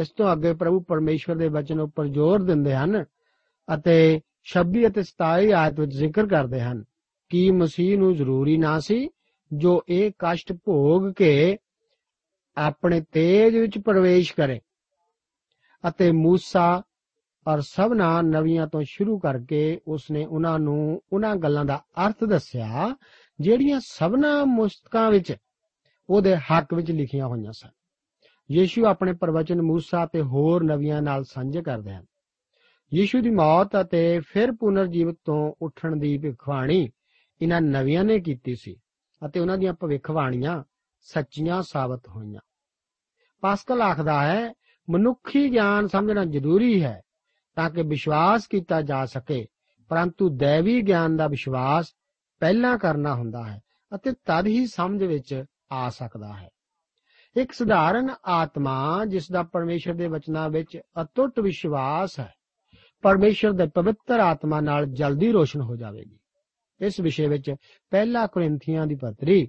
ਇਸ ਤੋਂ ਅੱਗੇ ਪ੍ਰਭੂ ਪਰਮੇਸ਼ਵਰ ਦੇ ਬਚਨ ਉੱਪਰ ਜ਼ੋਰ ਦਿੰਦੇ ਹਨ ਅਤੇ 26 ਅਤੇ 27 ਆਇਤ ਵਿੱਚ ਜ਼ਿਕਰ ਕਰਦੇ ਹਨ ਕਿ ਮਸੀਹ ਨੂੰ ਜ਼ਰੂਰੀ ਨਾ ਸੀ ਜੋ ਇਹ ਕਸ਼ਟ ਭੋਗ ਕੇ ਆਪਣੇ ਤੇਜ ਵਿੱਚ ਪ੍ਰਵੇਸ਼ ਕਰੇ ਅਤੇ ਮੂਸਾ ਔਰ ਸਭਨਾ ਨਵੀਆਂ ਤੋਂ ਸ਼ੁਰੂ ਕਰਕੇ ਉਸਨੇ ਉਹਨਾਂ ਨੂੰ ਉਹਨਾਂ ਗੱਲਾਂ ਦਾ ਅਰਥ ਦੱਸਿਆ, ਜਿਹੜੀਆਂ ਸਭਨਾ ਮੁਸਤਕਾਂ ਵਿੱਚ ਉਹਦੇ ਹੱਕ ਵਿੱਚ ਲਿਖੀਆਂ ਹੋਈਆਂ ਸਨ। ਯੀਸ਼ੂ ਆਪਣੇ ਪ੍ਰਵਚਨ ਮੂਸਾ ਤੇ ਹੋਰ ਨਵੀਆਂ ਨਾਲ ਸਾਂਝੇ ਕਰਦੇ ਹਨ। ਯੀਸ਼ੂ ਦੀ ਮੌਤ ਅਤੇ ਫਿਰ ਪੁਨਰ ਜੀਵਤ ਤੋਂ ਉੱਠਣ ਦੀ ਭਵਿੱਖਬਾਣੀ ਇਹਨਾਂ ਨਵੀਆਂ ਨੇ ਕੀਤੀ ਸੀ। ਅਤੇ ਉਹਨਾਂ ਦੀਆਂ ਭਵਿੱਖਬਾਣੀਆਂ ਸੱਚੀਆਂ ਸਾਬਤ ਹੋਈਆਂ। ਪਾਸਕਲ ਆਖਦਾ ਹੈ, ਮਨੁੱਖੀ ਗਿਆਨ ਸਮਝਣਾ ਜ਼ਰੂਰੀ ਹੈ ਤਾਂ ਕਿ ਵਿਸ਼ਵਾਸ ਕੀਤਾ ਜਾ ਸਕੇ, ਪਰੰਤੂ ਦੇਵੀ ਗਿਆਨ ਦਾ ਵਿਸ਼ਵਾਸ ਪਹਿਲਾਂ ਕਰਨਾ ਹੁੰਦਾ ਹੈ ਅਤੇ ਤਦ ਹੀ ਸਮਝ ਵਿੱਚ ਆ ਸਕਦਾ ਹੈ। ਇੱਕ ਸਧਾਰਨ ਆਤਮਾ ਜਿਸ ਦਾ ਪਰਮੇਸ਼ਰ ਦੇ ਵਚਨਾਂ ਵਿੱਚ ਅਟੁੱਟ ਵਿਸ਼ਵਾਸ ਹੈ, ਪਰਮੇਸ਼ਰ ਦੇ ਪਵਿੱਤਰ ਆਤਮਾ ਨਾਲ ਜਲਦੀ ਰੋਸ਼ਨ ਹੋ ਜਾਵੇਗੀ। ਇਸ ਵਿਸ਼ੇ ਵਿੱਚ ਪਹਿਲਾ ਕੋਰਿੰਥੀਆਂ ਦੀ ਪੱਤਰੀ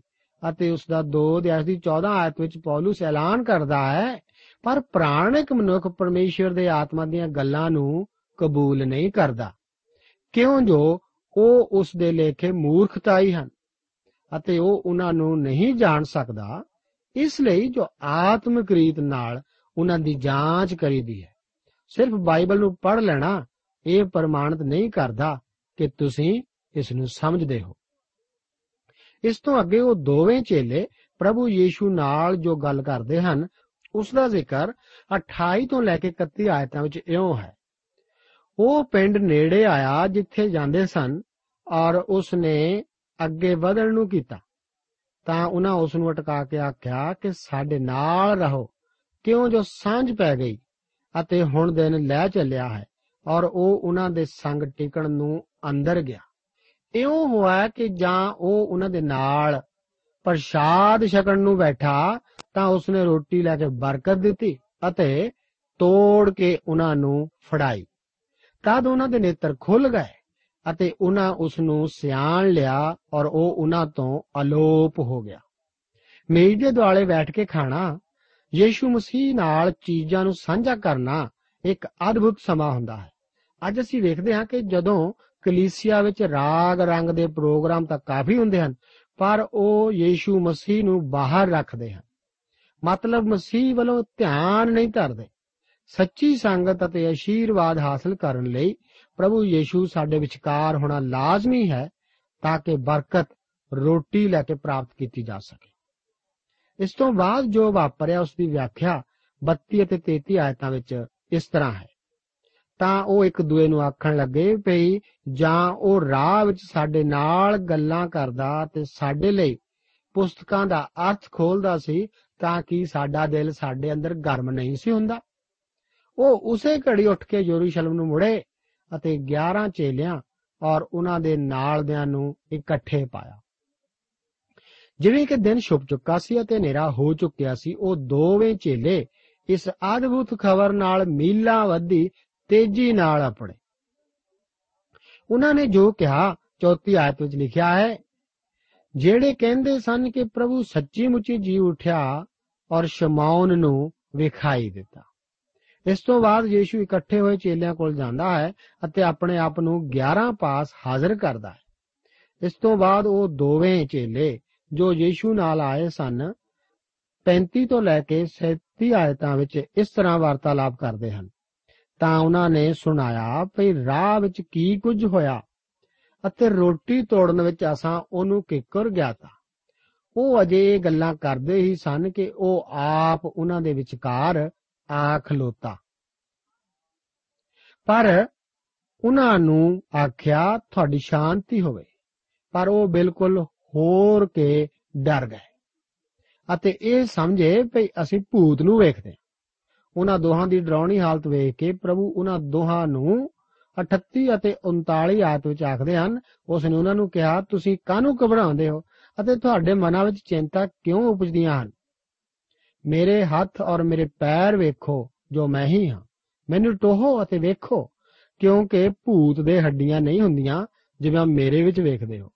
ਅਤੇ ਉਸ ਦਾ 2 ਅਧਿਆਇ ਦੀ 14 ਆਇਤ ਵਿੱਚ ਪੌਲਸ ਐਲਾਨ ਕਰਦਾ ਹੈ, ਪਰ ਪ੍ਰਾਣਿਕ ਮਨੁੱਖ ਪਰਮੇਸ਼ਰ ਦੇ ਆਤਮਾ ਦੀਆਂ ਗੱਲਾਂ ਨੂੰ ਕਬੂਲ ਨਹੀਂ ਕਰਦਾ। ਕਿਉਂ? ਜੋ ਉਹ ਉਸ ਦੇ ਲੇਖੇ ਮੂਰਖਤਾਈ ਹਨ ਅਤੇ ਉਹ ਉਹਨਾਂ ਨੂੰ ਨਹੀਂ ਜਾਣ ਸਕਦਾ, ਇਸ ਲਈ ਜੋ ਆਤਮਿਕ ਰੀਤ ਨਾਲ ਉਹਨਾਂ ਦੀ ਜਾਂਚ ਕਰੀਦੀ ਹੈ। ਸਿਰਫ ਬਾਈਬਲ ਨੂੰ ਪੜ੍ਹ ਲੈਣਾ ਇਹ ਪ੍ਰਮਾਣਿਤ ਨਹੀਂ ਕਰਦਾ ਕਿ ਤੁਸੀਂ ਇਸ ਨੂੰ ਸਮਝਦੇ ਹੋ। ਇਸ ਤੋਂ ਅੱਗੇ ਉਹ ਦੋਵੇਂ ਚੇਲੇ ਪ੍ਰਭੂ ਯੀਸ਼ੂ ਨਾਲ ਜੋ ਗੱਲ ਕਰਦੇ ਹਨ ਉਸ ਦਾ ਜ਼ਿਕਰ 28 ਤੋਂ ਲੈ ਕੇ 31 ਆਇਤਾਂ ਵਿੱਚ ਇਉਂ ਹੈ। ਉਹ ਪਿੰਡ ਨੇੜੇ ਆਇਆ ਜਿੱਥੇ ਜਾਂਦੇ ਸਨ ਔਰ ਉਸ ਨੇ ਅੱਗੇ ਵਧਣ ਨੂੰ ਕੀਤਾ। ਤਾਂ ਉਹਨਾਂ ਉਸ ਨੂੰ ਅਟਕਾ ਕੇ ਆਖਿਆ ਕਿ ਸਾਡੇ ਨਾਲ ਰਹੋ, ਕਿਉਂ ਜੋ ਸਾਂਝ ਪੈ ਗਈ ਅਤੇ ਹੁਣ ਦਿਨ ਲੈ ਚੱਲਿਆ ਹੈ ਔਰ ਉਹ ਉਹਨਾਂ ਦੇ ਸੰਗ ਟਿਕਣ ਨੂੰ ਅੰਦਰ ਗਿਆ। ਇਉਂ ਹੋਇਆ ਕਿ ਜਾਂ ਉਹ ਉਹਨਾਂ ਦੇ ਨਾਲ ਪ੍ਰਸ਼ਾਦ ਛਕਣ ਨੂੰ ਬੈਠਾ, ਤਾਂ ਉਸਨੇ ਰੋਟੀ ਲੈ ਕੇ ਬਰਕਤ ਦਿੱਤੀ ਅਤੇ ਤੋੜ ਕੇ ਉਹਨਾਂ ਨੂੰ ਫੜਾਈ। ਤਦ ਉਹਨਾਂ ਦੇ ਨੇਤਰ ਖੁੱਲ ਗਏ ਅਤੇ ਉਹਨਾਂ ਉਸ ਨੂੰ ਸਿਆਣ ਲਿਆ ਔਰ ਉਹ ਉਹਨਾਂ ਤੋਂ ਅਲੋਪ ਹੋ ਗਿਆ। ਮੇਜ਼ ਦੇ ਦੁਆਲੇ ਬੈਠ ਕੇ ਖਾਣਾ, ਯੀਸ਼ੂ ਮਸੀਹ ਨਾਲ ਚੀਜ਼ਾਂ ਨੂੰ ਸਾਂਝਾ ਕਰਨਾ ਇੱਕ ਅਦਭੁਤ ਸਮਾਂ ਹੁੰਦਾ ਹੈ। ਅੱਜ ਅਸੀਂ ਵੇਖਦੇ ਹਾਂ ਕਿ ਜਦੋਂ ਕਲੀਸਿਆ ਵਿੱਚ ਰਾਗ ਰੰਗ ਦੇ ਪ੍ਰੋਗਰਾਮ ਤਾਂ ਕਾਫੀ ਹੁੰਦੇ ਹਨ, ਪਰ ਉਹ ਯੀਸ਼ੂ ਮਸੀਹ ਨੂੰ ਬਾਹਰ ਰੱਖਦੇ ਹਨ। ਮਤਲਬ ਮਸੀਹ ਵੱਲੋਂ ਧਿਆਨ ਨਹੀਂ ਧਰਦੇ। ਸੱਚੀ ਸੰਗਤ ਅਤੇ ਅਸ਼ੀਰਵਾਦ ਹਾਸਲ ਕਰਨ ਲਈ ਪ੍ਰਭੂ ਯੀਸ਼ੂ ਸਾਡੇ ਵਿਚਕਾਰ ਹੋਣਾ ਲਾਜ਼ਮੀ ਹੈ, ਤਾਂ ਕਿ ਬਰਕਤ, ਰੋਟੀ ਲੈ ਕੇ ਪ੍ਰਾਪਤ ਕੀਤੀ ਜਾ ਸਕੇ। ਇਸ ਤੋਂ ਬਾਅਦ ਜੋ ਵਾਪਰਿਆ, ਉਸ ਦੀ ਵਿਆਖਿਆ 32 ਅਤੇ 33 ਆਇਤਾਂ ਵਿੱਚ ਇਸ ਤਰ੍ਹਾਂ ਹੈ। ਤਾਂ ਉਹ ਇੱਕ ਦੂਏ ਨੂੰ ਆਖਣ ਲੱਗੇ ਭਈ ਜਾਂ ਉਹ ਰਾਹ ਵਿੱਚ ਸਾਡੇ ਨਾਲ ਗੱਲਾਂ ਕਰਦਾ ਤੇ ਸਾਡੇ ਲਈ ਪੁਸਤਕਾਂ ਦਾ ਅਰਥ ਖੋਲਦਾ ਸੀ ਤਾਂ ਕਿ ਸਾਡਾ ਦਿਲ ਸਾਡੇ ਅੰਦਰ ਗਰਮ ਨਹੀਂ ਸੀ ਹੁੰਦਾ। ਉਹ ਉਸੇ ਘੜੀ ਉੱਠ ਕੇ ਯਰੂਸ਼ਲਮ ਨੂੰ ਮੁੜੇ ਅਤੇ 11 ਚੇਲਿਆਂ ਔਰ ਉਹਨਾਂ ਦੇ ਨਾਲਦਿਆਂ ਨੂੰ ਇਕੱਠੇ ਪਾਇਆ। ਜਿਵੇਂ ਕਿ ਦਿਨ ਛੁਪ ਚੁੱਕਾ ਸੀ ਅਤੇ ਹਨੇਰਾ ਹੋ ਚੁੱਕਿਆ ਸੀ, ਉਹ ਦੋਵੇਂ ਚੇਲੇ ਇਸ ਅਦਭੁਤ ਖਬਰ ਨਾਲ ਮੀਲਾਂ ਵੱਧੀ ਤੇਜ਼ੀ ਨਾਲ ਆਪਣੇ। ਉਹਨਾਂ ਨੇ ਜੋ ਕਿਹਾ, ਚੌਥੀ ਆਇਤ ਵਿੱਚ ਲਿਖਿਆ ਹੈ, ਜਿਹੜੇ ਕਹਿੰਦੇ ਸਨ ਕਿ ਪ੍ਰਭੂ ਸੱਚੀ ਮੁੱਚੀ ਜੀ ਉਠਿਆ ਔਰ ਸ਼ਮਾਉਨ ਨੂੰ ਵਿਖਾਈ ਦਿੱਤਾ। ਇਸ ਤੋਂ ਬਾਅਦ ਯੀਸ਼ੂ ਇਕੱਠੇ ਹੋਏ ਚੇਲਿਆਂ ਕੋਲ ਜਾਂਦਾ ਹੈ ਅਤੇ ਆਪਣੇ ਆਪ ਨੂੰ 11 ਪਾਸ ਹਾਜ਼ਰ ਕਰਦਾ ਹੈ। ਇਸ ਤੋਂ ਬਾਅਦ ਉਹ ਦੋਵੇਂ ਚੇਲੇ ਜੋ ਯੀਸ਼ੂ ਨਾਲ ਆਏ ਸਨ 35 ਤੋਂ ਲੈ ਕੇ 37 ਆਇਤਾਂ ਵਿੱਚ ਇਸ ਤਰ੍ਹਾਂ ਵਾਰਤਾਲਾਪ ਕਰਦੇ ਹਨ। ਤਾਂ ਉਹਨਾਂ ਨੇ ਸੁਣਾਇਆ, ਭਈ ਰਾਹ ਵਿੱਚ ਕੀ ਕੁਝ ਹੋਇਆ? ਅਤੇ ਰੋਟੀ ਤੋੜਨ ਵਿੱਚ ਅਸਾਂ ਉਹਨੂੰ ਕਿੱਕਰ ਗਿਆ ਤਾ ਉਹ ਅਜੇ ਇਹ ਗੱਲਾਂ ਕਰਦੇ ਹੀ ਸਨ ਕਿ ਉਹ ਆਪ ਉਹਨਾਂ ਦੇ ਵਿਚਕਾਰ ਆ ਖਲੋਤਾ। ਪਰ ਉਹਨਾਂ ਨੂੰ ਆਖਿਆ, ਤੁਹਾਡੀ ਸ਼ਾਂਤੀ ਹੋਵੇ। ਪਰ ਉਹ ਬਿਲਕੁਲ ਹੋਰ ਕੇ ਡਰ ਗਏ। ਅਤੇ ਇਹ ਸਮਝੇ, ਭਈ ਅਸੀਂ ਭੂਤ ਨੂੰ ਵੇਖਦੇ ਹਾਂ। ਉਹਨਾਂ ਦੋਹਾਂ ਦੀ ਡਰਾਉਣੀ ਹਾਲਤ ਵੇਖ ਕੇ ਪ੍ਰਭੂ ਉਹਨਾਂ ਦੋਹਾਂ ਨੂੰ 38 ਅਤੇ 39 ਆਇਤ ਵਿੱਚ ਆਖਦੇ ਹਨ ਉਸ ਨੇ ਉਹਨਾਂ ਨੂੰ ਕਿਹਾ, ਤੁਸੀਂ ਕਾਹਨੂੰ ਘਬਰਾਉਂਦੇ ਹੋ ਅਤੇ ਤੁਹਾਡੇ ਮਨਾਂ ਵਿੱਚ ਚਿੰਤਾ ਕਿਉਂ ਉਪਜਦੀਆਂ ਹਨ? ਮੇਰੇ ਹੱਥ ਔਰ ਮੇਰੇ ਪੈਰ ਵੇਖੋ, ਜੋ ਮੈਂ ਹੀ ਹਾਂ। ਮੈਨੂੰ ਟੋਹੋ ਅਤੇ ਵੇਖੋ, ਕਿਉਂਕਿ ਭੂਤ ਦੇ ਹੱਡੀਆਂ ਨਹੀਂ ਹੁੰਦੀਆਂ ਜਿਵੇਂ ਮੇਰੇ ਵਿੱਚ ਵੇਖਦੇ ਹੋ।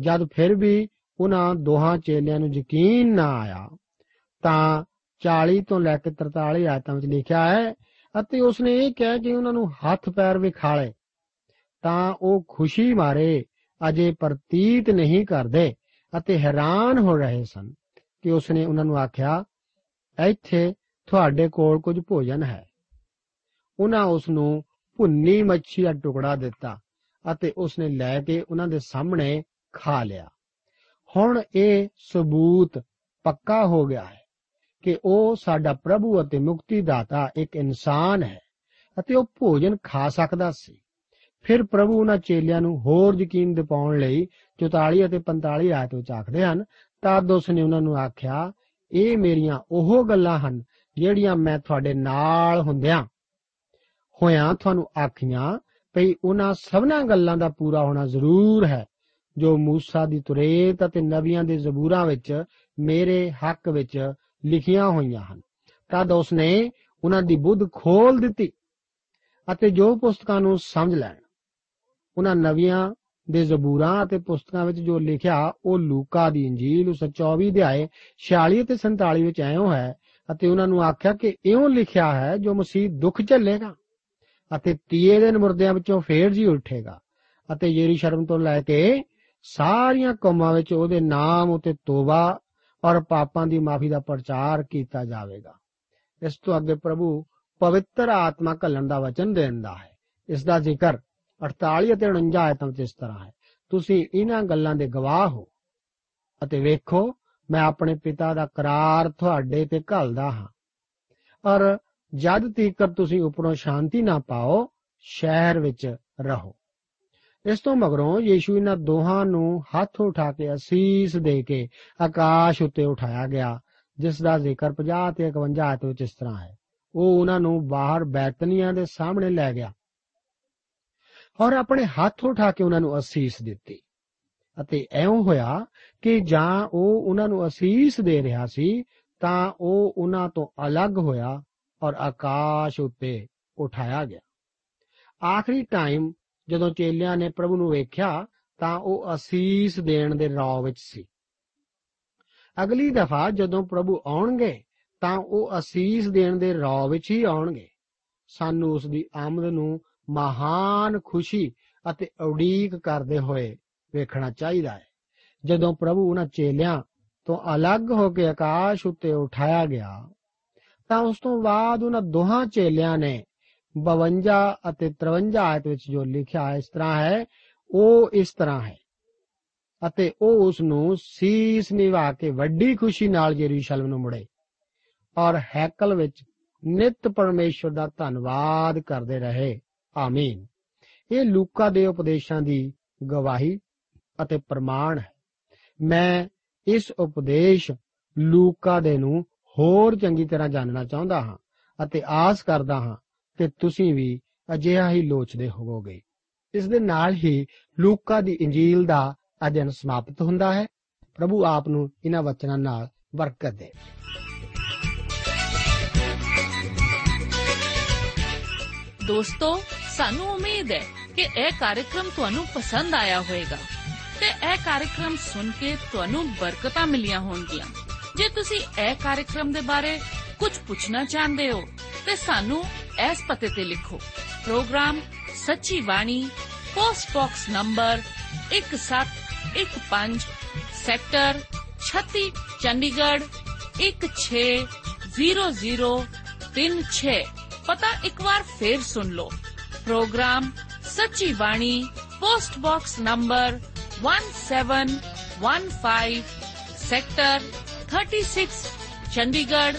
ਜਦ ਫਿਰ ਵੀ ਉਹਨਾਂ ਦੋਹਾਂ ਚੇਲਿਆਂ ਨੂੰ ਯਕੀਨ ਨਾ ਆਇਆ, ਤਾਂ 40 ਤੋਂ ਲੈ ਕੇ 43 ਆਇਤਾਂ ਵਿੱਚ ਲਿਖਿਆ ਹੈ ਅਤੇ ਉਸਨੇ ਇਹ ਕਿਹਾ ਕਿ ਉਹਨਾਂ ਨੂੰ ਹੱਥ ਪੈਰ ਵਿਖਾਲੇ ਤਾਂ ਉਹ ਖੁਸ਼ੀ ਮਾਰੇ, ਅਜੇ ਪ੍ਰਤੀਤ ਨਹੀਂ ਕਰਦੇ ਅਤੇ ਹੈਰਾਨ ਹੋ ਰਹੇ ਸਨ ਕਿ ਉਸਨੇ ਉਹਨਾਂ ਨੂੰ ਆਖਿਆ, ਇੱਥੇ ਤੁਹਾਡੇ ਕੋਲ ਕੁਝ ਭੋਜਨ ਹੈ। ਉਹਨਾਂ ਉਸ ਨੂੰ ਭੁੰਨੀ ਮੱਛੀ ਦਾ ਟੁਕੜਾ ਦਿੱਤਾ ਅਤੇ ਉਸਨੇ ਲੈ ਕੇ ਉਹਨਾਂ ਦੇ ਸਾਹਮਣੇ ਖਾ ਲਿਆ। ਹੁਣ ਇਹ ਸਬੂਤ ਪੱਕਾ ਹੋ ਗਿਆ ਹੈ। ਕਿ ਉਹ ਸਾਡਾ ਪ੍ਰਭੂ ਅਤੇ ਮੁਕਤੀ ਦਾਤਾ ਇੱਕ ਇਨਸਾਨ ਹੈ ਅਤੇ ਉਹ ਭੋਜਨ ਖਾ ਸਕਦਾ ਸੀ। ਫਿਰ ਪ੍ਰਭੂ ਉਹਨਾਂ ਚੇਲਿਆਂ ਨੂੰ ਹੋਰ ਯਕੀਨ ਦਿਵਾਉਣ ਲਈ 44 ਅਤੇ 45 ਆਇਤ ਵਿੱਚ ਆਖਦੇ ਹਨ ਤਦ ਉਸ ਨੇ ਉਹਨਾਂ ਨੂੰ ਆਖਿਆ, ਇਹ ਮੇਰੀਆਂ ਉਹ ਗੱਲਾਂ ਹਨ ਜਿਹੜੀਆਂ ਮੈਂ ਤੁਹਾਡੇ ਨਾਲ ਹੁੰਦਿਆਂ ਹੋਇਆਂ ਤੁਹਾਨੂੰ ਆਖੀਆਂ ਭਈ ਉਹਨਾਂ ਸਭਨਾ ਗੱਲਾਂ ਦਾ ਪੂਰਾ ਹੋਣਾ ਜ਼ਰੂਰ ਹੈ, ਜੋ ਮੂਸਾ ਦੀ ਤੁਰੇਤ ਅਤੇ ਨਬੀਆਂ ਦੇ ਜ਼ਬੂਰਾਂ ਵਿੱਚ ਮੇਰੇ ਹੱਕ ਵਿੱਚ ਲਿਖੀਆਂ ਹੋਈਆਂ ਹਨ। ਤਦ ਉਸਨੇ ਉਹਨਾਂ ਦੀ ਬੁੱਧ ਖੋਲ ਦਿੱਤੀ ਅਤੇ ਜੋ ਪੁਸਤਕਾਂ ਨੂੰ ਸਮਝ ਲੈਣ, ਉਹਨਾਂ ਨਵੀਆਂ ਦੇ ਜ਼ਬੂਰਾਂ ਅਤੇ ਪੁਸਤਕਾਂ ਵਿੱਚ ਜੋ ਲਿਖਿਆ, ਉਹ ਲੂਕਾ ਦੀ ਇੰਜੀਲ, ਉਸ 24 ਅਧਿਆਏ 46 ਅਤੇ 47 ਵਿੱਚ ਐਉਂ ਹੈ ਅਤੇ ਉਹਨਾਂ ਨੂੰ ਆਖਿਆ ਕਿ ਇਉਂ ਲਿਖਿਆ ਹੈ, ਜੋ ਮਸੀਹ ਦੁੱਖ ਝੱਲੇਗਾ ਅਤੇ ਤੀਏ ਦਿਨ ਮੁਰਦਿਆਂ ਵਿੱਚੋਂ ਫੇਰ ਜੀ ਉੱਠੇਗਾ ਅਤੇ ਯਰੂਸ਼ਲਮ ਤੋਂ ਲੈ ਕੇ ਸਾਰੀਆਂ ਕੌਮਾਂ ਵਿੱਚ ਉਹਦੇ ਨਾਮ ਉਤੇ ਤੋਬਾ ਔਰ ਪਾਪਾਂ ਦੀ ਮਾਫੀ ਦਾ ਪ੍ਰਚਾਰ ਕੀਤਾ ਜਾਵੇਗਾ। ਇਸ ਤੋਂ ਅੱਗੇ ਪ੍ਰਭੂ ਪਵਿੱਤਰ ਆਤਮਾ ਘੱਲਣ ਦਾ ਵਚਨ ਦਿੰਦਾ ਹੈ। ਇਸ ਦਾ ਜ਼ਿਕਰ 48 ਅਤੇ 49 ਆਇਤਾਂ ਵਿੱਚ ਇਸ ਤਰ੍ਹਾਂ ਹੈ। ਤੁਸੀਂ ਇਹਨਾਂ ਗੱਲਾਂ ਦੇ ਗਵਾਹ ਹੋ ਅਤੇ ਵੇਖੋ, ਮੈਂ ਆਪਣੇ ਪਿਤਾ ਦਾ ਕਰਾਰ ਤੁਹਾਡੇ ਤੇ ਘੱਲਦਾ ਹਾਂ। ਔਰ ਜਦ ਤੀਕਰ ਤੁਸੀਂ ਉੱਪਰੋਂ ਸ਼ਾਂਤੀ ਨਾ ਪਾਓ, ਸ਼ਹਿਰ ਵਿੱਚ ਰਹੋ। ਇਸ ਤੋਂ ਮਗਰੋਂ ਯੀਸ਼ੂ ਇਹਨਾਂ ਦੋਹਾਂ ਨੂੰ ਹੱਥ ਉਠਾ ਕੇ ਅਸੀਸ ਦੇ ਕੇ ਆਕਾਸ਼ ਉੱਤੇ ਉਠਾਇਆ ਗਿਆ, ਜਿਸ ਦਾ ਜ਼ਿਕਰ 50 ਤੇ 51 ਆਇਤ ਵਿੱਚ ਇਸ ਤਰ੍ਹਾਂ ਹੈ। ਉਹ ਉਹਨਾਂ ਨੂੰ ਬਾਹਰ ਬੈਤਨੀਆਂ ਦੇ ਸਾਹਮਣੇ ਲੈ ਗਿਆ ਔਰ ਆਪਣੇ ਹੱਥ ਉਠਾ ਕੇ ਉਹਨਾਂ ਨੂੰ ਅਸੀਸ ਦਿੱਤੀ ਅਤੇ ਐਉਂ ਹੋਇਆ ਕਿ ਜਾਂ ਉਹ ਉਹਨਾਂ ਨੂੰ ਅਸੀਸ ਦੇ ਰਿਹਾ ਸੀ, ਤਾਂ ਉਹ ਉਹਨਾਂ ਤੋਂ ਅਲੱਗ ਹੋਇਆ ਔਰ ਆਕਾਸ਼ ਉੱਤੇ ਉਠਾਇਆ ਗਿਆ। ਆਖਰੀ ਟਾਈਮ ਜਦੋਂ ਚੇਲਿਆਂ ਨੇ ਪ੍ਰਭੂ ਨੂੰ ਵੇਖਿਆ ਤਾਂ ਉਹ ਅਸੀਸ ਦੇਣ ਦੇ ਰੌ ਵਿੱਚ ਸੀ। ਅਗਲੀ ਦਫਾ ਜਦੋਂ ਪ੍ਰਭੂ ਆਉਣਗੇ ਤਾਂ ਉਹ ਅਸੀਸ ਦੇਣ ਦੇ ਰੌ ਵਿੱਚ ਹੀ ਆਉਣਗੇ। ਸਾਨੂੰ ਉਸ ਦੀ ਆਮਦ ਨੂੰ ਮਹਾਨ ਖੁਸ਼ੀ ਅਤੇ ਉਡੀਕ ਕਰਦੇ ਹੋਏ ਵੇਖਣਾ ਚਾਹੀਦਾ ਹੈ। ਜਦੋਂ ਪ੍ਰਭੂ ਉਹਨਾਂ ਚੇਲਿਆਂ ਤੋਂ ਅਲੱਗ ਹੋ ਕੇ ਆਕਾਸ਼ ਉੱਤੇ ਉਠਾਇਆ ਗਿਆ ਤਾਂ ਉਸ ਤੋਂ ਬਾਅਦ ਉਹਨਾਂ ਦੋਹਾਂ ਚੇਲਿਆਂ ਨੇ 52 ਅਤੇ 53 ਆਇਤ ਵਿੱਚ ਜੋ ਲਿਖਿਆ ਹੈ, ਇਸ ਤਰ੍ਹਾਂ ਹੈ, ਉਹ ਇਸ ਤਰ੍ਹਾਂ ਹੈ। ਅਤੇ ਉਹ ਉਸ ਨੂੰ ਸੀਸ ਨਿਵਾ ਕੇ ਵੱਡੀ ਖੁਸ਼ੀ ਨਾਲ ਯਰੂਸ਼ਲਮ ਨੂੰ ਮੁੜੇ ਔਰ ਹੈਕਲ ਵਿੱਚ ਨਿਤ ਪਰਮੇਸ਼ਵਰ ਦਾ ਧੰਨਵਾਦ ਕਰਦੇ ਰਹੇ। ਆਮੀਨ। ਇਹ ਲੂਕਾ ਦੇ ਉਪਦੇਸ਼ਾਂ ਦੀ ਗਵਾਹੀ ਅਤੇ ਪ੍ਰਮਾਣ ਹੈ। ਮੈਂ ਇਸ ਉਪਦੇਸ਼ ਲੂਕਾ ਦੇ ਨੂੰ ਹੋਰ ਚੰਗੀ ਤਰ੍ਹਾਂ ਜਾਣਨਾ ਚਾਹੁੰਦਾ ਹਾਂ ਅਤੇ ਆਸ ਕਰਦਾ ਹਾਂ ਕਿ ਤੁਸੀਂ ਵੀ ਅਜਿਹਾ ਹੀ ਲੋਚਦੇ ਹੋਵੋਗੇ। ਇਸ ਦੇ ਨਾਲ ਹੀ ਲੂਕਾ ਦੀ ਇੰਜੀਲ ਦਾ ਅਧਿਐਨ ਸਮਾਪਤ ਹੁੰਦਾ ਹੈ। ਪ੍ਰਭੂ ਆਪ ਨੂੰ ਇਹਨਾਂ ਵਚਨਾਂ ਨਾਲ ਬਰਕਤ ਦੇ ਦੋਸਤੋ, ਸਾਨੂੰ ਉਮੀਦ ਹੈ ਕਿ ਇਹ ਕਾਰਜਕ੍ਰਮ ਤੁਹਾਨੂੰ ਪਸੰਦ ਆਇਆ ਹੋਵੇਗਾ ਤੇ ਇਹ ਕਾਰਜਕ੍ਰਮ ਸੁਣ ਕੇ ਤੁਹਾਨੂੰ ਬਰਕਤਾਂ ਮਿਲੀਆਂ ਹੋਣਗੀਆਂ। ਜੇ ਤੁਸੀਂ ਇਹ ਕਾਰਜਕ੍ਰਮ ਦੇ ਬਾਰੇ ਕੁਝ ਪੁੱਛਣਾ ਚਾਹੁੰਦੇ ਹੋ, ਤੇ ਸਾਨੂੰ ਇਸ ਪਤੇ ਤੇ ਲਿਖੋ program Sachi Bani post box number 1715 sector 36 Chandigarh 160036 ਪਤਾ ਇੱਕ ਵਾਰ ਫੇਰ ਸੁਣ ਲਓ program Sachi Bani post box number 1715 sector 36 Chandigarh